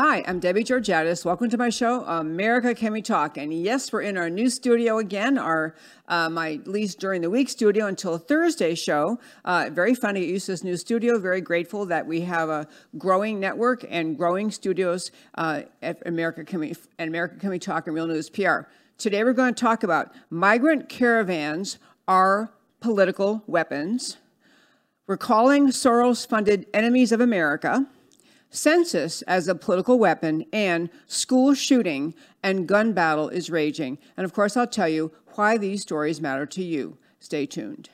Hi, I'm Debbie Georgatos. Welcome to my show, America Can We Talk? And yes, we're in our new studio again, our uh, my least during the week studio until Thursday show. Uh, very fun to use this new studio. Very grateful that we have a growing network and growing studios uh, at America Can We and America Can We Talk and Real News PR. Today we're going to talk about migrant caravans are political weapons, recalling Soros-funded enemies of America census as a political weapon, and school shooting and gun battle is raging. And of course, I'll tell you why these stories matter to you. Stay tuned.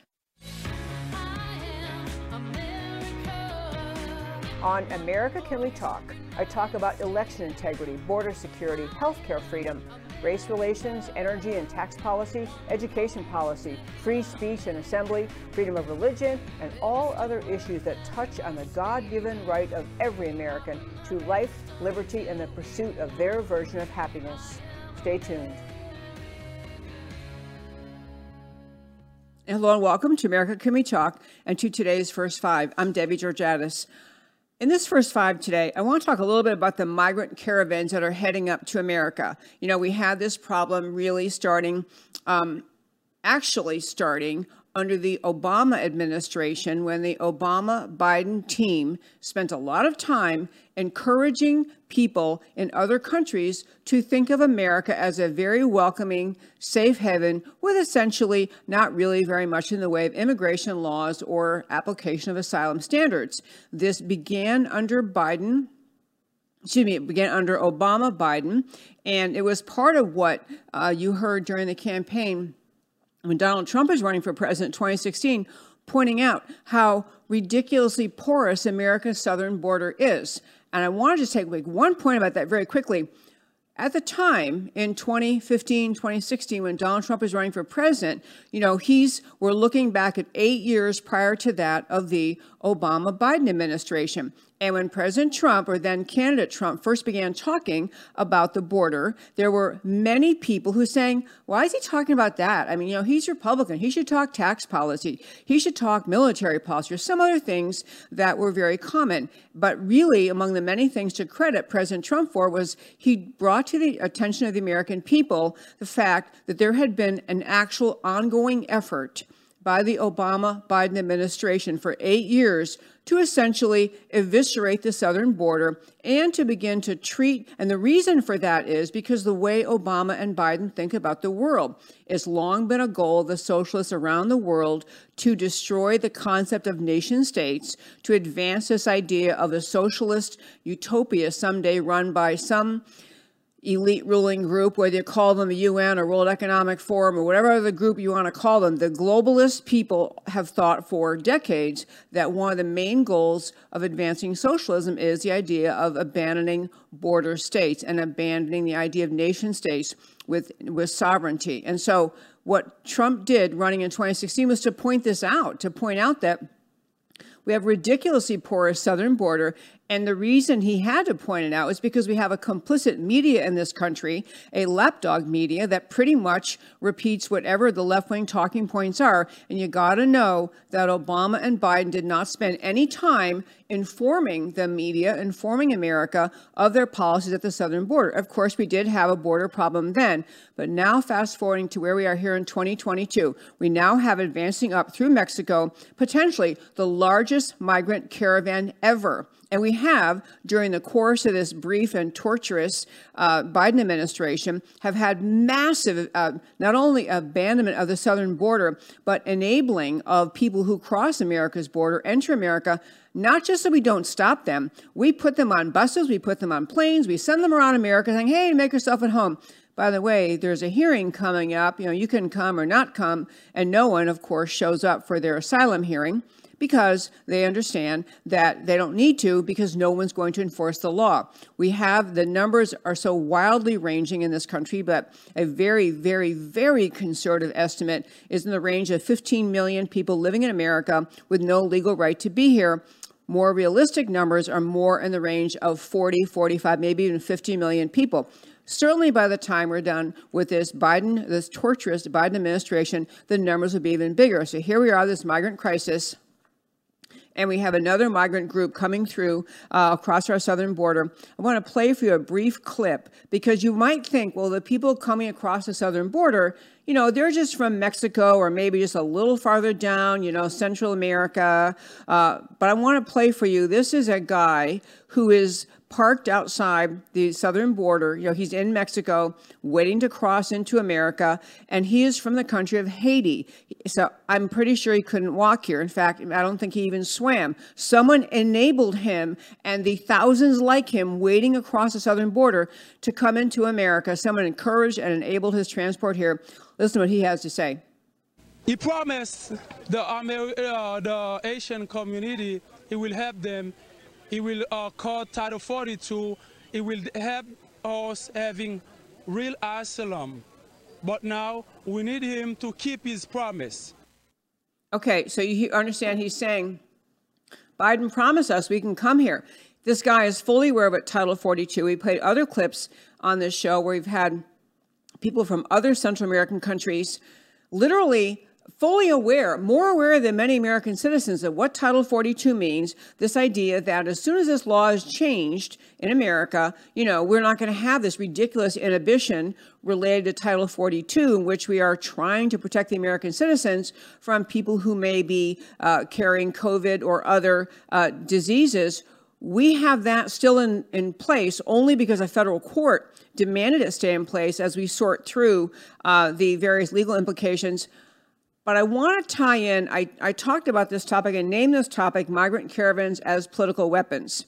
On America Can We Talk, I talk about election integrity, border security, healthcare freedom, race relations, energy and tax policy, education policy, free speech and assembly, freedom of religion, and all other issues that touch on the God given right of every American to life, liberty, and the pursuit of their version of happiness. Stay tuned. Hello and welcome to America Can We Talk and to today's First Five. I'm Debbie Georgatos. In this first five today, I want to talk a little bit about the migrant caravans that are heading up to America. You know, we had this problem really starting, um, actually starting under the Obama administration when the Obama Biden team spent a lot of time encouraging people in other countries to think of America as a very welcoming, safe haven with essentially not really very much in the way of immigration laws or application of asylum standards. This began under Biden excuse me, it began under Obama Biden, and it was part of what uh, you heard during the campaign when Donald Trump is running for president in 2016, pointing out how ridiculously porous America's southern border is. And I want to just take like one point about that very quickly. At the time in 2015, 2016, when Donald Trump was running for president, you know, he's, we're looking back at eight years prior to that of the Obama Biden administration. And when President Trump, or then candidate Trump, first began talking about the border, there were many people who saying, why is he talking about that? I mean, you know, he's Republican. He should talk tax policy. He should talk military policy or some other things that were very common. But really, among the many things to credit President Trump for was he brought to the attention of the American people the fact that there had been an actual ongoing effort by the Obama Biden administration for eight years to essentially eviscerate the southern border and to begin to treat, and the reason for that is because the way Obama and Biden think about the world. It's long been a goal of the socialists around the world to destroy the concept of nation states, to advance this idea of a socialist utopia someday run by some elite ruling group, whether you call them the UN or World Economic Forum or whatever other group you want to call them, the globalist people have thought for decades that one of the main goals of advancing socialism is the idea of abandoning border states and abandoning the idea of nation states with, with sovereignty. And so what Trump did running in 2016 was to point this out, to point out that we have ridiculously porous southern border, and the reason he had to point it out is because we have a complicit media in this country, a lapdog media that pretty much repeats whatever the left wing talking points are. And you got to know that Obama and Biden did not spend any time informing the media, informing America of their policies at the southern border. Of course, we did have a border problem then, but now fast forwarding to where we are here in 2022, we now have advancing up through Mexico, potentially the largest migrant caravan ever. And we have, during the course of this brief and torturous uh, Biden administration, have had massive, uh, not only abandonment of the southern border, but enabling of people who cross America's border, enter America, not just so we don't stop them. We put them on buses, we put them on planes, we send them around America saying, hey, make yourself at home. By the way, there's a hearing coming up. You know, you can come or not come, and no one, of course, shows up for their asylum hearing because they understand that they don't need to because no one's going to enforce the law. We have the numbers are so wildly ranging in this country, but a very, very, very conservative estimate is in the range of 15 million people living in America with no legal right to be here. More realistic numbers are more in the range of 40, 45, maybe even 50 million people. Certainly, by the time we're done with this Biden, this torturous Biden administration, the numbers will be even bigger. So here we are, this migrant crisis and we have another migrant group coming through uh, across our southern border. I want to play for you a brief clip because you might think, well, the people coming across the southern border, you know, they're just from Mexico or maybe just a little farther down, you know, Central America. Uh, but I want to play for you. This is a guy who is parked outside the southern border. You know, he's in Mexico waiting to cross into America, and he is from the country of Haiti. So I'm pretty sure he couldn't walk here. In fact, I don't think he even swam. Someone enabled him and the thousands like him waiting across the southern border to come into America. Someone encouraged and enabled his transport here. Listen to what he has to say. He promised the, uh, the Haitian community he will help them it will uh, call Title 42. It will help us having real asylum. But now we need him to keep his promise. Okay, so you understand he's saying Biden promised us we can come here. This guy is fully aware of Title 42. We played other clips on this show where we've had people from other Central American countries literally fully aware, more aware than many American citizens of what Title 42 means, this idea that as soon as this law is changed in America, you know, we're not going to have this ridiculous inhibition related to Title 42, in which we are trying to protect the American citizens from people who may be uh, carrying COVID or other uh, diseases. We have that still in, in place only because a federal court demanded it stay in place as we sort through uh, the various legal implications but I want to tie in, I, I talked about this topic and named this topic migrant caravans as political weapons.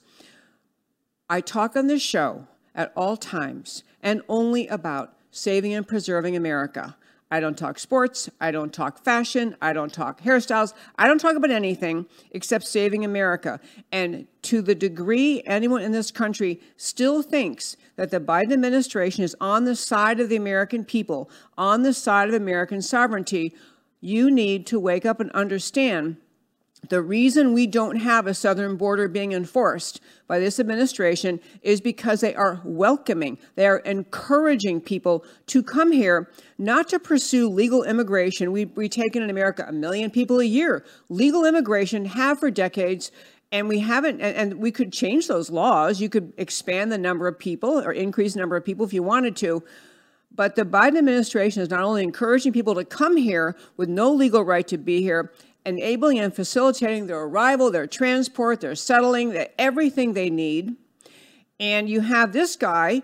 I talk on this show at all times and only about saving and preserving America. I don't talk sports. I don't talk fashion. I don't talk hairstyles. I don't talk about anything except saving America. And to the degree anyone in this country still thinks that the Biden administration is on the side of the American people, on the side of American sovereignty, you need to wake up and understand the reason we don't have a southern border being enforced by this administration is because they are welcoming, they are encouraging people to come here, not to pursue legal immigration. We, we take in in America a million people a year. Legal immigration have for decades and we haven't and, and, we could change those laws you could expand the number of people or increase the number of people if you wanted to but the Biden administration is not only encouraging people to come here with no legal right to be here, enabling and facilitating their arrival, their transport, their settling, everything they need. And you have this guy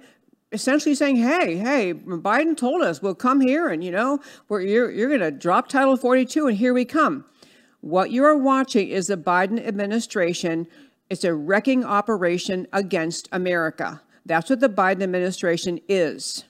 essentially saying, hey, hey, Biden told us we'll come here and, you know, we're, you're, you're going to drop Title 42 and here we come. What you are watching is the Biden administration. It's a wrecking operation against America. That's what the Biden administration is.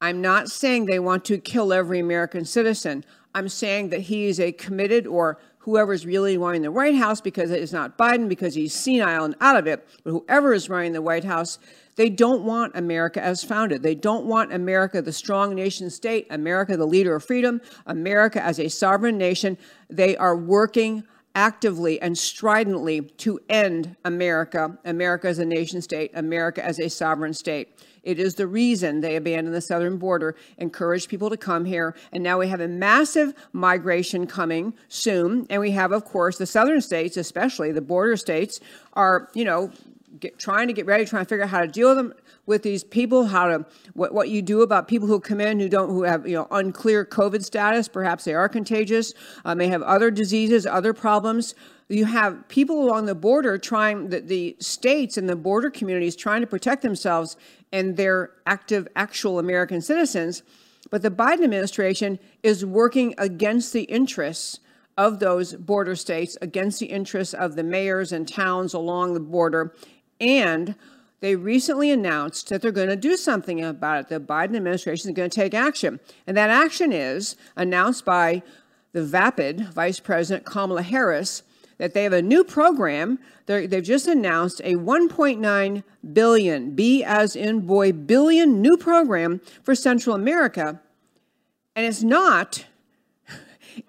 I'm not saying they want to kill every American citizen. I'm saying that he is a committed or whoever's really running the White House because it is not Biden because he's senile and out of it, but whoever is running the White House, they don't want America as founded. They don't want America, the strong nation state, America, the leader of freedom, America as a sovereign nation. They are working actively and stridently to end America, America as a nation state, America as a sovereign state. It is the reason they abandoned the southern border, encouraged people to come here, and now we have a massive migration coming soon. And we have, of course, the southern states, especially the border states, are, you know, get, trying to get ready, trying to figure out how to deal with them with these people, how to what, what you do about people who come in who don't who have you know unclear COVID status, perhaps they are contagious, uh, may have other diseases, other problems you have people along the border trying the, the states and the border communities trying to protect themselves and their active actual american citizens but the biden administration is working against the interests of those border states against the interests of the mayors and towns along the border and they recently announced that they're going to do something about it. The Biden administration is going to take action. And that action is announced by the vapid Vice President Kamala Harris that they have a new program. they have just announced a 1.9 billion, B as in boy, billion new program for Central America. And it's not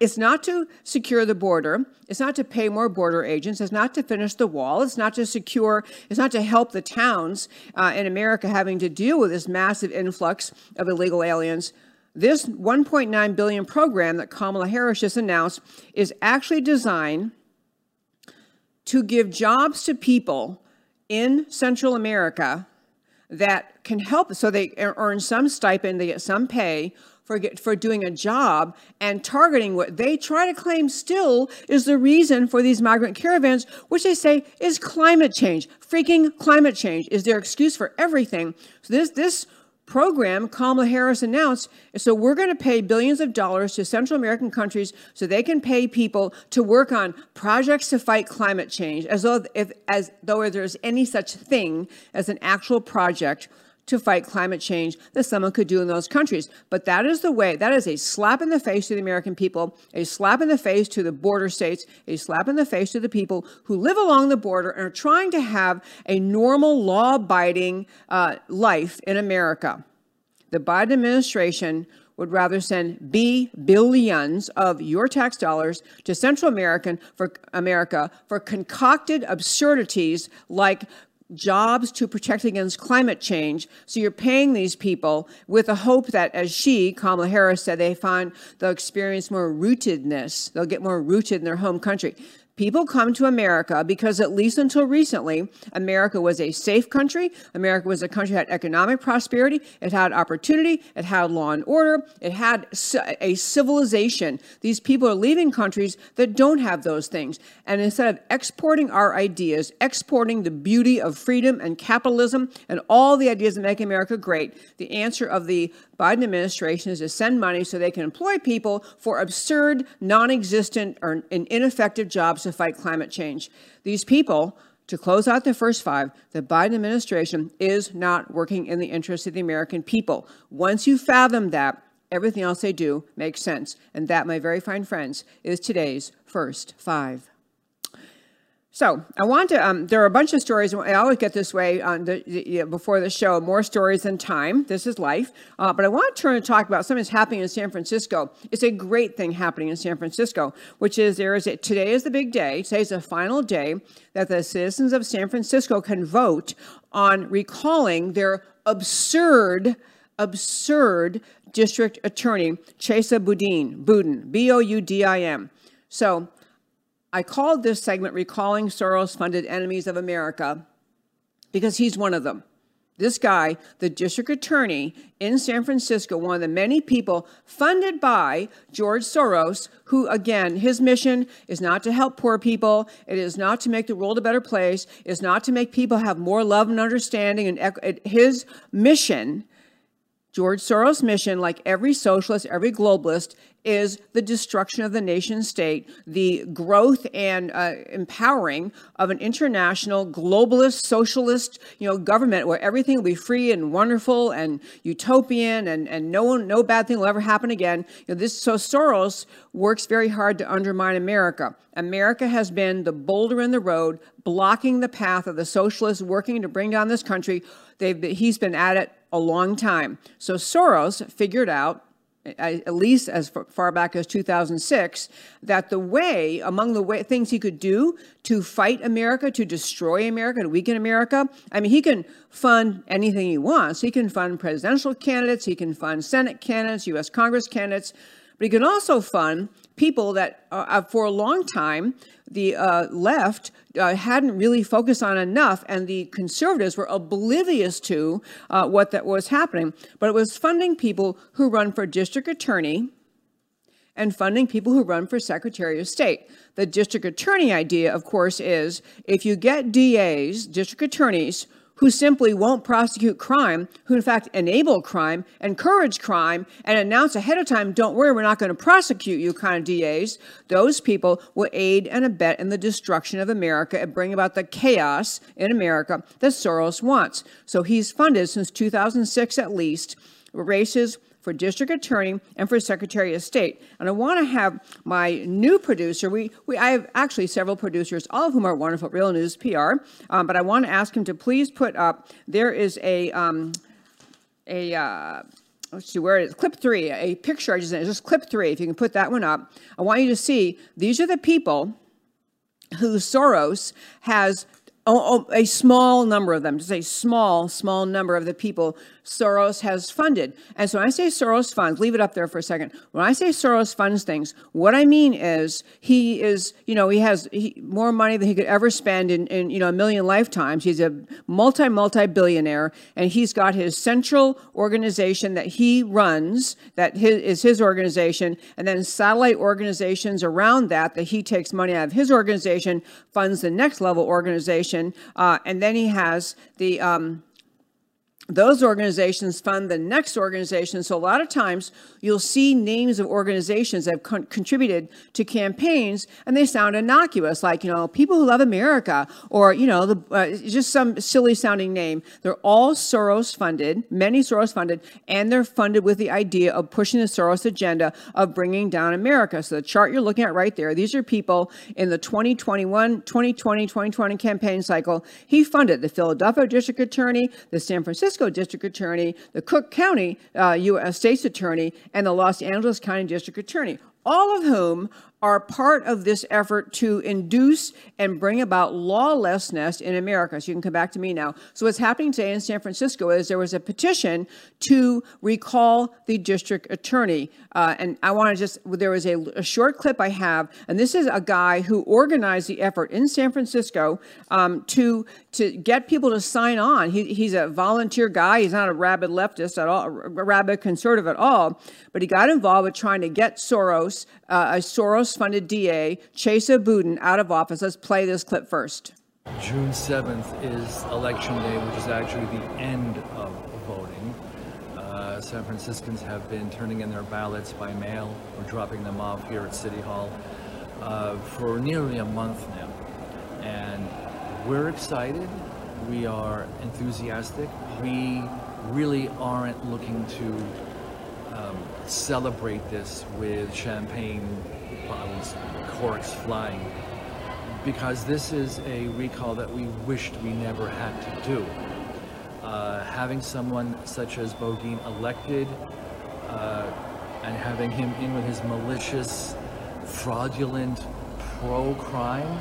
it's not to secure the border. It's not to pay more border agents. It's not to finish the wall. It's not to secure, it's not to help the towns uh, in America having to deal with this massive influx of illegal aliens. This 1.9 billion program that Kamala Harris just announced is actually designed to give jobs to people in Central America that can help. So they earn some stipend, they get some pay for, get, for doing a job and targeting what they try to claim still is the reason for these migrant caravans, which they say is climate change. Freaking climate change is their excuse for everything. So this, this program Kamala Harris announced. So we're going to pay billions of dollars to Central American countries so they can pay people to work on projects to fight climate change, as though if as though there's any such thing as an actual project to fight climate change that someone could do in those countries. But that is the way, that is a slap in the face to the American people, a slap in the face to the border states, a slap in the face to the people who live along the border and are trying to have a normal, law abiding uh, life in America. The Biden administration would rather send B billions of your tax dollars to Central American for America for concocted absurdities like jobs to protect against climate change. So you're paying these people with the hope that, as she, Kamala Harris, said, they find they'll experience more rootedness. They'll get more rooted in their home country. People come to America because, at least until recently, America was a safe country. America was a country that had economic prosperity. It had opportunity. It had law and order. It had a civilization. These people are leaving countries that don't have those things. And instead of exporting our ideas, exporting the beauty of freedom and capitalism and all the ideas that make America great, the answer of the Biden administration is to send money so they can employ people for absurd, non existent, or ineffective jobs to fight climate change. These people, to close out the first five, the Biden administration is not working in the interest of the American people. Once you fathom that, everything else they do makes sense. And that, my very fine friends, is today's first five. So I want to. Um, there are a bunch of stories. I always get this way on the, the, before the show. More stories than time. This is life. Uh, but I want to turn and talk about something that's happening in San Francisco. It's a great thing happening in San Francisco, which is there is a, today is the big day. Today is the final day that the citizens of San Francisco can vote on recalling their absurd, absurd district attorney Chesa Boudin. Boudin. B O U D I M. So I called this segment Recalling Soros Funded Enemies of America because he's one of them. This guy, the district attorney in San Francisco, one of the many people funded by George Soros, who, again, his mission is not to help poor people. It is not to make the world a better place. It's not to make people have more love and understanding. And his mission George Soros' mission, like every socialist, every globalist, is the destruction of the nation state, the growth and uh, empowering of an international globalist socialist, you know, government where everything will be free and wonderful and utopian and, and no one, no bad thing will ever happen again. You know, this so Soros works very hard to undermine America. America has been the boulder in the road, blocking the path of the socialists working to bring down this country. He's been at it a long time. So Soros figured out at least as far back as 2006, that the way, among the way, things he could do to fight America, to destroy America, to weaken America, I mean, he can fund anything he wants. He can fund presidential candidates, he can fund Senate candidates, U.S. Congress candidates, but he can also fund people that uh, for a long time the uh, left uh, hadn't really focused on enough, and the conservatives were oblivious to uh, what that was happening. But it was funding people who run for district attorney and funding people who run for Secretary of State. The district attorney idea, of course, is if you get DAs, district attorneys, who simply won't prosecute crime, who in fact enable crime, encourage crime, and announce ahead of time, don't worry, we're not going to prosecute you kind of DAs, those people will aid and abet in the destruction of America and bring about the chaos in America that Soros wants. So he's funded since 2006 at least races for district attorney and for secretary of state. And I want to have my new producer. We, we I have actually several producers, all of whom are wonderful, Real News PR. Um, but I want to ask him to please put up. There is a um, a uh, let's see where it is clip three a picture i just just clip three if you can put that one up i want you to see these are the people who soros has oh, oh, a small number of them, just a small, small number of the people Soros has funded. And so when I say Soros funds, leave it up there for a second. When I say Soros funds things, what I mean is he is, you know, he has he, more money than he could ever spend in, in, you know, a million lifetimes. He's a multi, multi billionaire, and he's got his central organization that he runs, that his, is his organization, and then satellite organizations around that, that he takes money out of his organization, funds the next level organization, uh, and then he has the, um, those organizations fund the next organization. So a lot of times you'll see names of organizations that have con- contributed to campaigns and they sound innocuous, like, you know, people who love America or, you know, the, uh, just some silly sounding name. They're all Soros funded, many Soros funded, and they're funded with the idea of pushing the Soros agenda of bringing down America. So the chart you're looking at right there, these are people in the 2021, 2020, 2020 campaign cycle. He funded the Philadelphia District Attorney, the San Francisco Francisco District Attorney, the Cook County uh, U.S. State's Attorney, and the Los Angeles County District Attorney, all of whom are part of this effort to induce and bring about lawlessness in America. So you can come back to me now. So what's happening today in San Francisco is there was a petition to recall the district attorney. Uh, and I want to just, there was a, a, short clip I have, and this is a guy who organized the effort in San Francisco um, to, to get people to sign on. He, he's a volunteer guy. He's not a rabid leftist at all, a rabid conservative at all, but he got involved with trying to get Soros, uh, a Soros funded DA, Chesa Boudin, out of office. Let's play this clip first. June 7th is election day, which is actually the end of voting. Uh, San Franciscans have been turning in their ballots by mail or dropping them off here at City Hall uh, for nearly a month now. And we're excited. We are enthusiastic. We really aren't looking to um, celebrate this with champagne bottles, corks flying, because this is a recall that we wished we never had to do. Uh, having someone such as Boudin elected uh, and having him in with his malicious, fraudulent, pro-crime,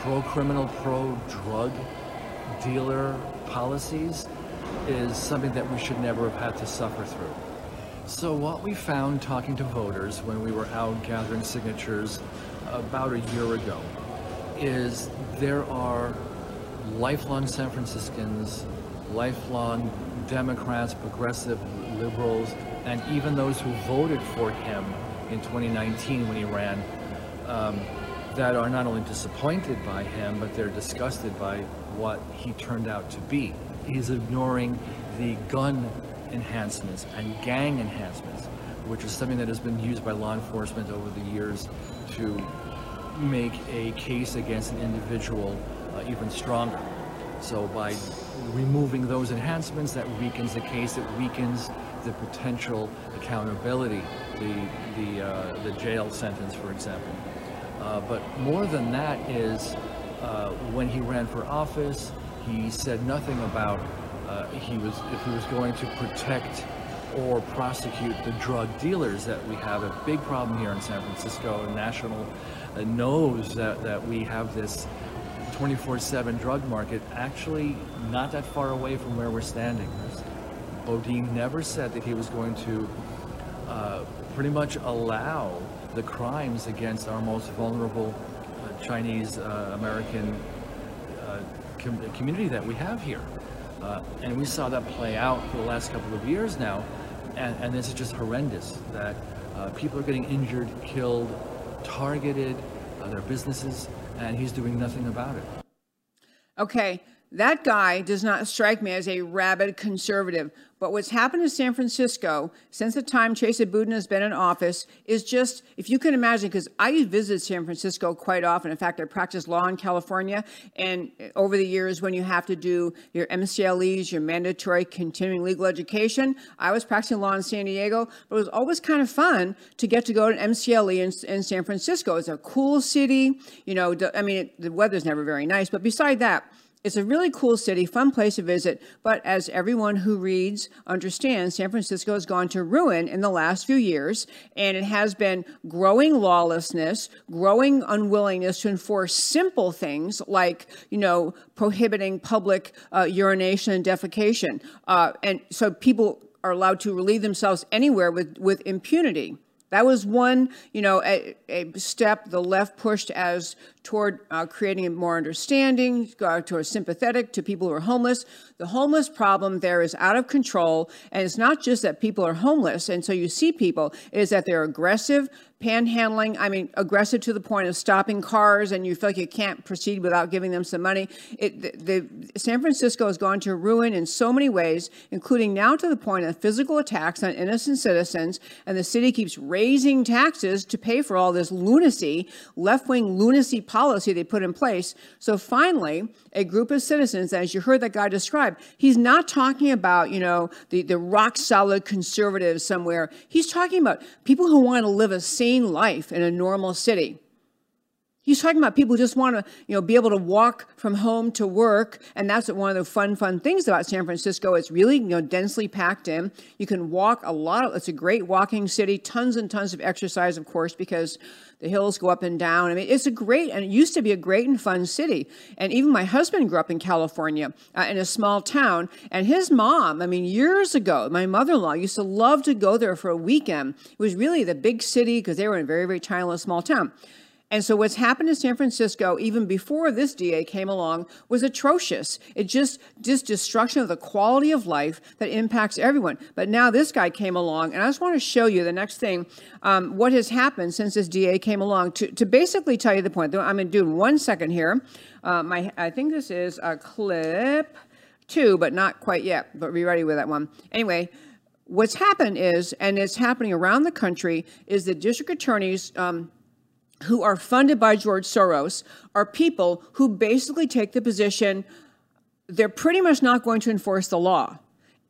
pro-criminal, pro-drug dealer policies is something that we should never have had to suffer through. So what we found talking to voters when we were out gathering signatures about a year ago is there are lifelong San Franciscans, lifelong Democrats, progressive liberals, and even those who voted for him in 2019 when he ran, um, that are not only disappointed by him, but they're disgusted by what he turned out to be. He's ignoring the gun enhancements and gang enhancements, which is something that has been used by law enforcement over the years to make a case against an individual uh, even stronger. So by removing those enhancements, that weakens the case, it weakens the potential accountability, the, the, uh, the jail sentence, for example. Uh, but more than that is uh, when he ran for office, he said nothing about uh, he was if he was going to protect or prosecute the drug dealers that we have a big problem here in San Francisco. and National uh, knows that, that we have this 24-7 drug market actually not that far away from where we're standing. Boudin never said that he was going to uh, pretty much allow the crimes against our most vulnerable uh, Chinese uh, American uh, com community that we have here. Uh, and we saw that play out for the last couple of years now. And, and this is just horrendous that uh, people are getting injured, killed, targeted, uh, their businesses, and he's doing nothing about it. Okay, that guy does not strike me as a rabid conservative. But what's happened in San Francisco since the time Chesa Boudin has been in office is just, if you can imagine, because I visit San Francisco quite often. In fact, I practice law in California. And over the years, when you have to do your MCLEs, your mandatory continuing legal education, I was practicing law in San Diego. But it was always kind of fun to get to go to an MCLE in, in San Francisco. It's a cool city. You know, I mean, it, the weather's never very nice. But beside that, it's a really cool city, fun place to visit, but as everyone who reads understands, San Francisco has gone to ruin in the last few years, and it has been growing lawlessness, growing unwillingness to enforce simple things like, you know, prohibiting public uh, urination and defecation. Uh, and so people are allowed to relieve themselves anywhere with, with impunity. That was one, you know, a, a step the left pushed as toward uh, creating more understanding, uh, toward sympathetic to people who are homeless. The homeless problem there is out of control, and it's not just that people are homeless, and so you see people, is that they're aggressive, panhandling, I mean, aggressive to the point of stopping cars and you feel like you can't proceed without giving them some money. It, the, the, San Francisco has gone to ruin in so many ways, including now to the point of physical attacks on innocent citizens, and the city keeps raising taxes to pay for all this lunacy, left wing lunacy policy they put in place. So finally, a group of citizens, as you heard that guy describe, he's not talking about, you know, the, the rock solid conservatives somewhere. He's talking about people who want to live a sane life in a normal city. He's talking about people who just want to, you know, be able to walk from home to work, and that's one of the fun, fun things about San Francisco. It's really, you know, densely packed in. You can walk a lot. Of, it's a great walking city. Tons and tons of exercise, of course, because the hills go up and down. I mean, it's a great, and it used to be a great and fun city. And even my husband grew up in California, uh, in a small town, and his mom, I mean, years ago, my mother-in-law used to love to go there for a weekend. It was really the big city because they were in a very, very tiny, little small town. And so what's happened in San Francisco, even before this DA came along, was atrocious. It just, just destruction of the quality of life that impacts everyone. But now this guy came along, and I just want to show you the next thing, um, what has happened since this DA came along to, to basically tell you the point. I'm going to do one second here. Uh, my, I think this is a clip two, but not quite yet, but be ready with that one. Anyway, what's happened is, and it's happening around the country, is the district attorneys um, who are funded by George Soros are people who basically take the position they're pretty much not going to enforce the law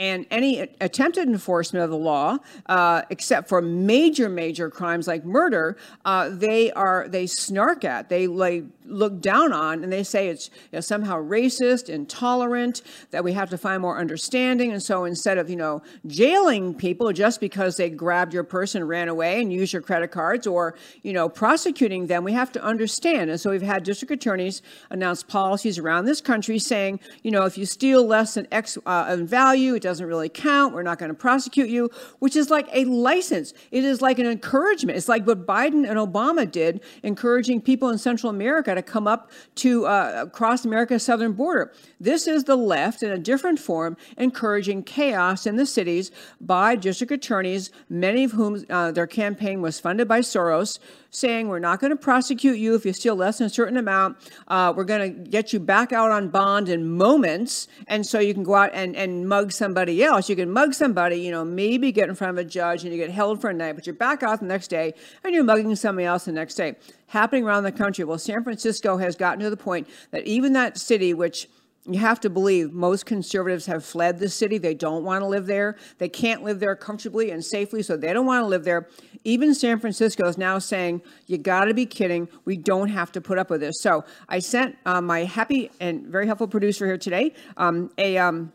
and any attempted enforcement of the law, uh, except for major, major crimes like murder, uh, they are they snark at, they like look down on, and they say it's you know, somehow racist, intolerant, that we have to find more understanding. And so instead of you know jailing people just because they grabbed your purse and ran away and used your credit cards, or you know prosecuting them, we have to understand. And so we've had district attorneys announce policies around this country saying, you know, if you steal less than X uh, in value, it really count. We're not going to prosecute you, which is like a license. It is like an encouragement. It's like what Biden and Obama did, encouraging people in Central America to come up to uh, across America's southern border. This is the left in a different form, encouraging chaos in the cities by district attorneys, many of whom uh, their campaign was funded by Soros saying we're not going to prosecute you if you steal less than a certain amount. Uh, we're going to get you back out on bond in moments. And so you can go out and, and mug somebody else. You can mug somebody, you know, maybe get in front of a judge and you get held for a night, but you're back out the next day and you're mugging somebody else the next day. Happening around the country. Well, San Francisco has gotten to the point that even that city, which you have to believe most conservatives have fled the city. They don't want to live there. They can't live there comfortably and safely, so they don't want to live there. Even San Francisco is now saying, You got to be kidding. We don't have to put up with this. So I sent uh, my happy and very helpful producer here today um, a, um,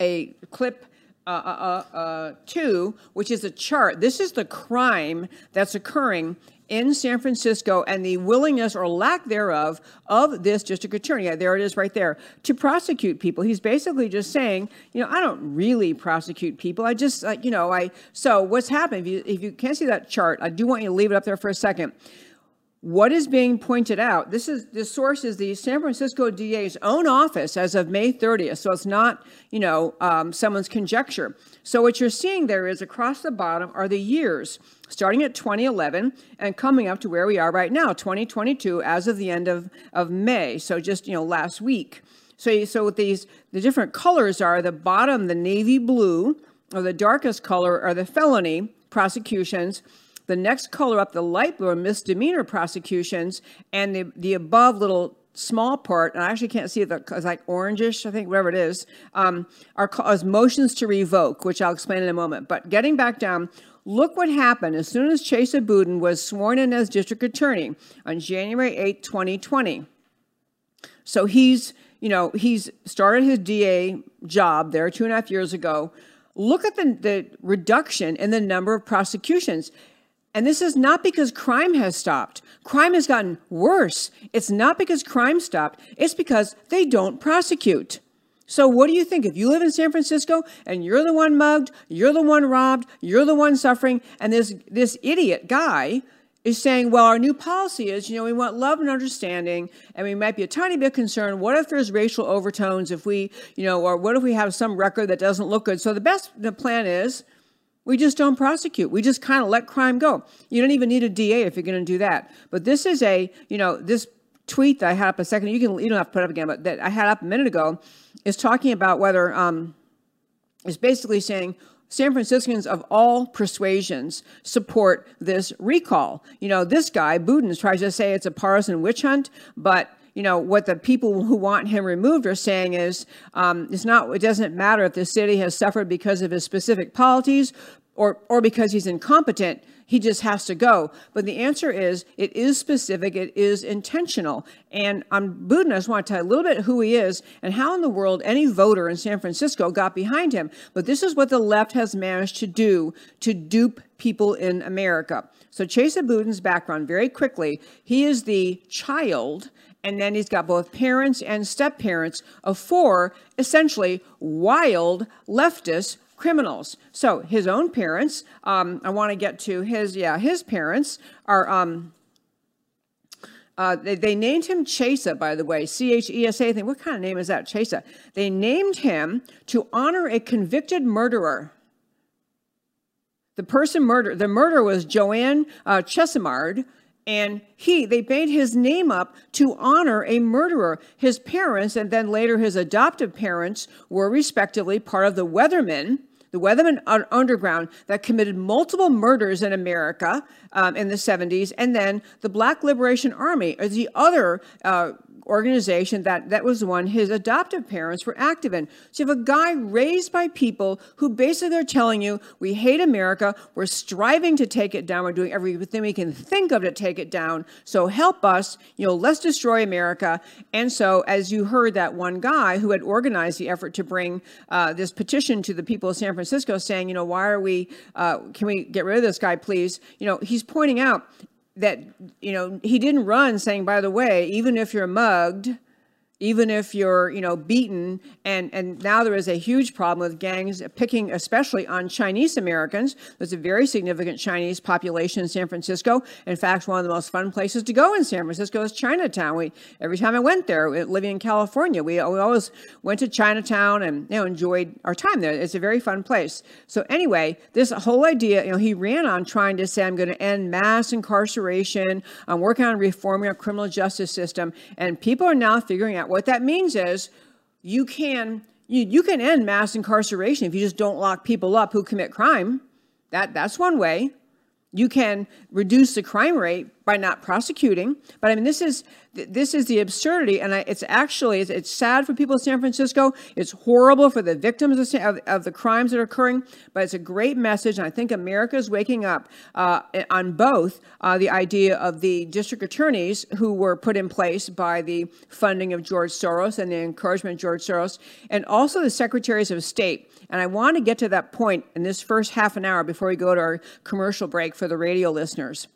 a clip. Uh, uh, uh, uh two, which is a chart. This is the crime that's occurring in San Francisco and the willingness or lack thereof of this district attorney, yeah, there it is right there, to prosecute people. He's basically just saying, you know, I don't really prosecute people. I just, uh, you know, I, so what's happened, if you, if you can't see that chart, I do want you to leave it up there for a second. What is being pointed out? This is the source is the San Francisco DA's own office as of May 30th, so it's not you know um, someone's conjecture. So what you're seeing there is across the bottom are the years starting at 2011 and coming up to where we are right now, 2022, as of the end of, of May. So just you know last week. So so these the different colors are the bottom, the navy blue, or the darkest color are the felony prosecutions the next color up, the light blue, are misdemeanor prosecutions, and the, the above little small part, and I actually can't see it, because like orangish, I think, whatever it is, um, are as motions to revoke, which I'll explain in a moment. But getting back down, look what happened as soon as Chesa Boudin was sworn in as district attorney on January 8, 2020. So he's, you know, he's started his DA job there two and a half years ago. Look at the, the reduction in the number of prosecutions. And this is not because crime has stopped. Crime has gotten worse. It's not because crime stopped, it's because they don't prosecute. So, what do you think? If you live in San Francisco and you're the one mugged, you're the one robbed, you're the one suffering, and this, this idiot guy is saying, well, our new policy is, you know, we want love and understanding, and we might be a tiny bit concerned. What if there's racial overtones? If we, you know, or what if we have some record that doesn't look good? So the best the plan is we just don't prosecute. We just kind of let crime go. You don't even need a DA if you're going to do that. But this is a, you know, this tweet that I had up a second. You can you don't have to put up again, but that I had up a minute ago is talking about whether um, is basically saying San Franciscans of all persuasions support this recall. You know, this guy, Boudin, tries to say it's a partisan witch hunt, but you know what the people who want him removed are saying is um, it's not it doesn't matter if the city has suffered because of his specific policies or or because he's incompetent he just has to go. But the answer is it is specific, it is intentional. And on Boudin, I just want to tell you a little bit who he is and how in the world any voter in San Francisco got behind him. But this is what the left has managed to do to dupe people in America. So Chesa Boudin's background, very quickly, he is the child and then he's got both parents and step parents of four essentially wild leftists criminals. So his own parents, um, I want to get to his, yeah, his parents are, um, uh, they, they, named him Chesa, by the way, C H E S A. I think, what kind of name is that, Chesa? They named him to honor a convicted murderer. The person murdered, the murderer was Joanne uh, Chesimard, and he they made his name up to honor a murderer his parents and then later his adoptive parents were respectively part of the weathermen the Weatherman Underground that committed multiple murders in America um, in the 70s, and then the Black Liberation Army is the other uh, organization that that was one his adoptive parents were active in. So you have a guy raised by people who basically are telling you, we hate America, we're striving to take it down, we're doing everything we can think of to take it down. So help us, you know, let's destroy America. And so, as you heard that one guy who had organized the effort to bring uh, this petition to the people of San Francisco, saying, you know, why are we? Uh, can we get rid of this guy, please? You know, he's pointing out that you know he didn't run saying by the way even if you're mugged even if you're you know beaten and and now there is a huge problem with gangs picking especially on chinese americans. There's a very significant chinese population in san francisco. In fact one of the most fun places to go in san francisco is chinatown. We every time i went there living in california we, we always went to chinatown and you know enjoyed our time there. It's a very fun place. So anyway this whole idea you know he ran on trying to say i'm going to end mass incarceration. I'm working on reforming our criminal justice system. And people are now figuring out what that means is you can you, you can end mass incarceration if you just don't lock people up who commit crime. That that's one way. You can reduce the crime rate by not prosecuting. But I mean, this is this is the absurdity, and I, it's actually it's, it's, sad for people in San Francisco. It's horrible for the victims of, of, the crimes that are occurring. But it's a great message, and I think America is waking up uh, on both uh, the idea of the district attorneys who were put in place by the funding of George Soros and the encouragement of George Soros, and also the secretaries of state. And I want to get to that point in this first half an hour before we go to our commercial break for the radio listeners.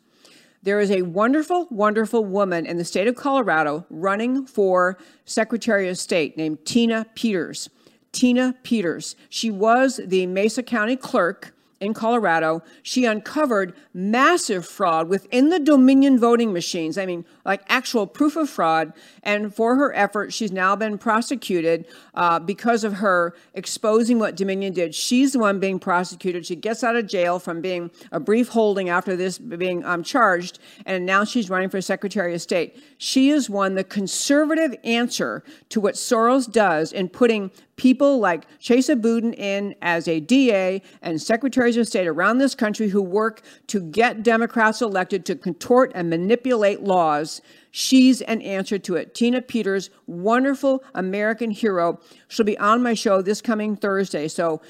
There is a wonderful, wonderful woman in the state of Colorado running for Secretary of State named Tina Peters. Tina Peters. She was the Mesa County clerk in Colorado, she uncovered massive fraud within the Dominion voting machines. I mean, like actual proof of fraud. And for her effort, she's now been prosecuted uh, because of her exposing what Dominion did. She's the one being prosecuted. She gets out of jail from being a brief holding after this being um, charged, and now she's running for Secretary of State. She is one, the conservative answer to what Soros does in putting people like Chesa Boudin in as a DA and secretaries of state around this country who work to get Democrats elected to contort and manipulate laws. She's an answer to it. Tina Peters, wonderful American hero. She'll be on my show this coming Thursday. So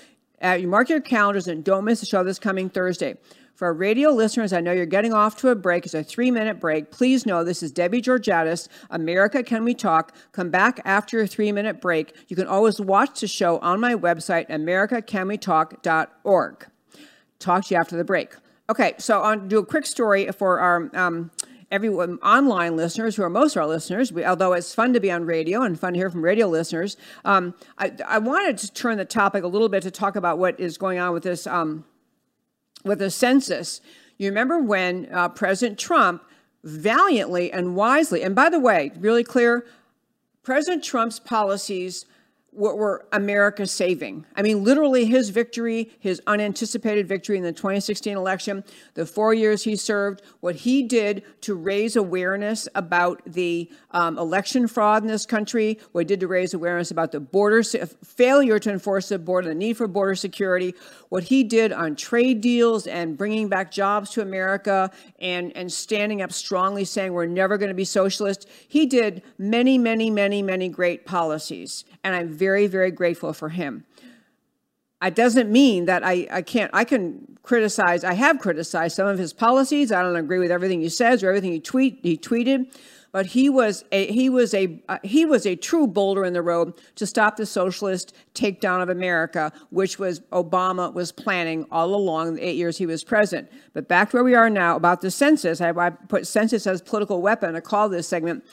uh, you mark your calendars and don't miss the show this coming Thursday. For our radio listeners, I know you're getting off to a break. It's a three minute break. Please know this is Debbie Georgatos, America Can We Talk. Come back after a three minute break. You can always watch the show on my website, americacanwetalk.org. Talk to you after the break. Okay, so I'll do a quick story for our um, everyone online listeners who are most of our listeners. We, although it's fun to be on radio and fun to hear from radio listeners, um, I, I, wanted to turn the topic a little bit to talk about what is going on with this um, with a census. You remember when uh, President Trump valiantly and wisely, and by the way, really clear, President Trump's policies what were America saving. I mean, literally his victory, his unanticipated victory in the 2016 election, the four years he served, what he did to raise awareness about the um, election fraud in this country, what he did to raise awareness about the border failure to enforce the border, the need for border security, what he did on trade deals and bringing back jobs to America and, and standing up strongly saying we're never going to be socialist. He did many, many, many, many great policies. And I'm very, very grateful for him. It doesn't mean that I, I can't, I can criticize, I have criticized some of his policies. I don't agree with everything he says or everything he tweet he tweeted but he was a he was a uh, he was a true boulder in the road to stop the socialist takedown of America, which was Obama was planning all along the eight years he was president. But back to where we are now about the census, I, I put census as political weapon I call this segment.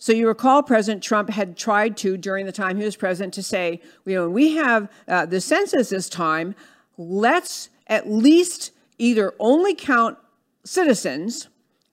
So you recall President Trump had tried to, during the time he was president, to say, you know, we have uh, the census this time, let's at least either only count citizens,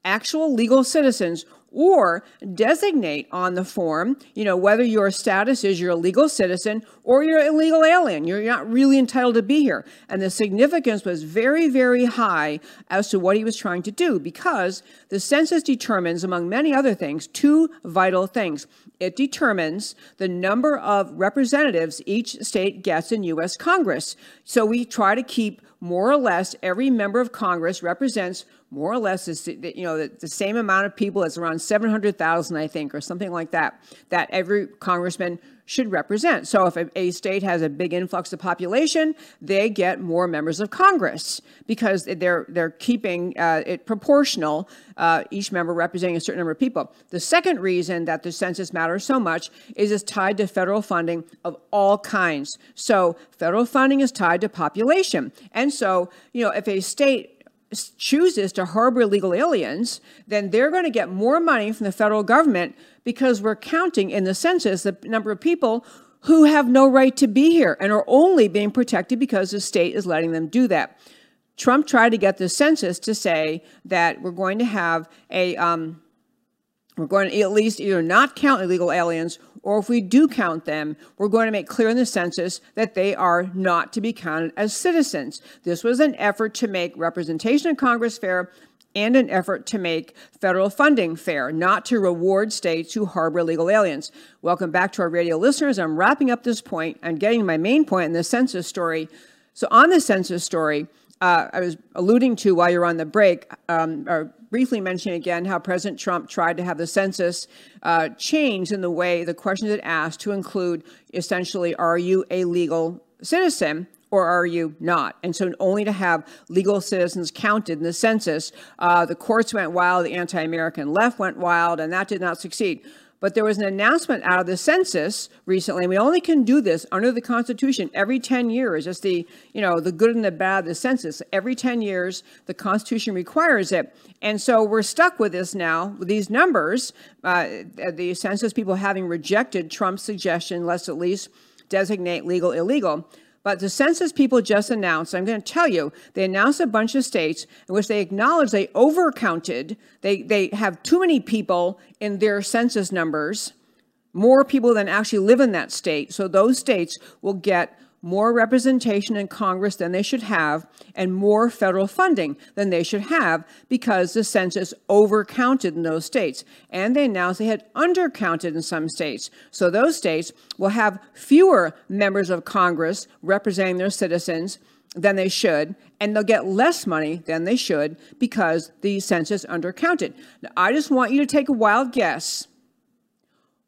actual legal citizens, or designate on the form, you know, whether your status is you're a legal citizen or you're an illegal alien. You're not really entitled to be here. And the significance was very, very high as to what he was trying to do because the census determines, among many other things, two vital things. It determines the number of representatives each state gets in U.S. Congress. So we try to keep more or less every member of Congress represents more or less is you know the, the same amount of people as around 700,000 I think or something like that that every congressman should represent. So if a, a, state has a big influx of population, they get more members of Congress because they're they're keeping uh, it proportional, uh, each member representing a certain number of people. The second reason that the census matters so much is it's tied to federal funding of all kinds. So federal funding is tied to population, and so you know if a state chooses to harbor illegal aliens, then they're going to get more money from the federal government because we're counting in the census the number of people who have no right to be here and are only being protected because the state is letting them do that. Trump tried to get the census to say that we're going to have a um, we're going to at least either not count illegal aliens, or if we do count them, we're going to make clear in the census that they are not to be counted as citizens. This was an effort to make representation in Congress fair and an effort to make federal funding fair, not to reward states who harbor illegal aliens. Welcome back to our radio listeners. I'm wrapping up this point and getting my main point in the census story. So, on the census story, uh, I was alluding to while you're on the break, um, or briefly mentioning again how President Trump tried to have the census uh, change in the way the questions it asked to include essentially, are you a legal citizen? Or are you not? And so, only to have legal citizens counted in the census, uh, the courts went wild, the anti American left went wild, and that did not succeed. But there was an announcement out of the census recently, and we only can do this under the Constitution every 10 years. It's the, you know, the good and the bad, of the census. Every 10 years, the Constitution requires it. And so we're stuck with this now, with these numbers. Uh, the census people having rejected Trump's suggestion, let's at least designate legal illegal. But the census people just announced, I'm going to tell you, they announced a bunch of states in which they acknowledge they overcounted. They, they have too many people in their census numbers, more people than actually live in that state. So those states will get more representation in Congress than they should have, and more federal funding than they should have because the census overcounted in those states. And they announced they had undercounted in some states. So those states will have fewer members of Congress representing their citizens than they should, and they'll get less money than they should because the census undercounted. Now, I just want you to take a wild guess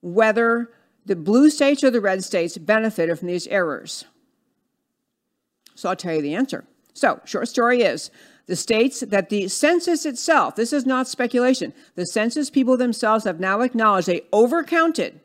whether the blue states or the red states benefited from these errors. So I'll tell you the answer. So, short story is the states that the census itself, this is not speculation, the census people themselves have now acknowledged they overcounted,